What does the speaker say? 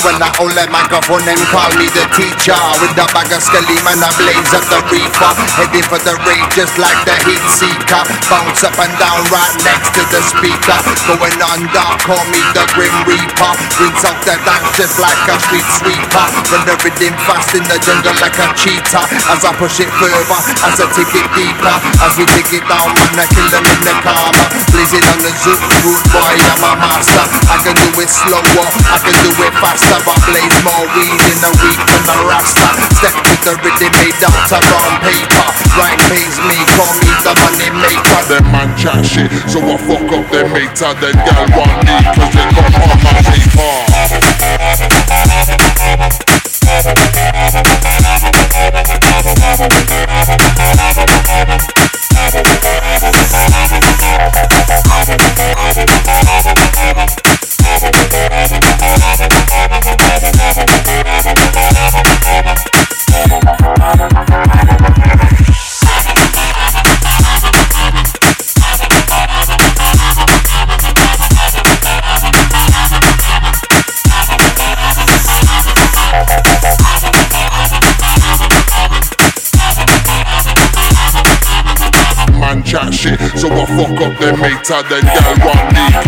When I hold that microphone, them call me the teacher. With the bag of skelly man I blaze up the reaper. Heading for the rage just like the heat seeker. Bounce up and down right next to the speaker. Going on dark, call me the grim reaper. Rinse off the dance just like a street sweeper. Run the rhythm fast in the jungle like a cheetah. As I push it further, as I take it deeper. As we take it down, man, I kill them in the karma. Blazing on the zoot, rude boy, I'm a master. I can do it slower, I can do it faster. I blaze more weed in a week than the rasta. Step to the rhythm made out of brown paper. Right pays me, call me the money maker. Them man chat shit, so I fuck up them mates and then gal want me man chat shit, so I fuck up them mates and then gal want me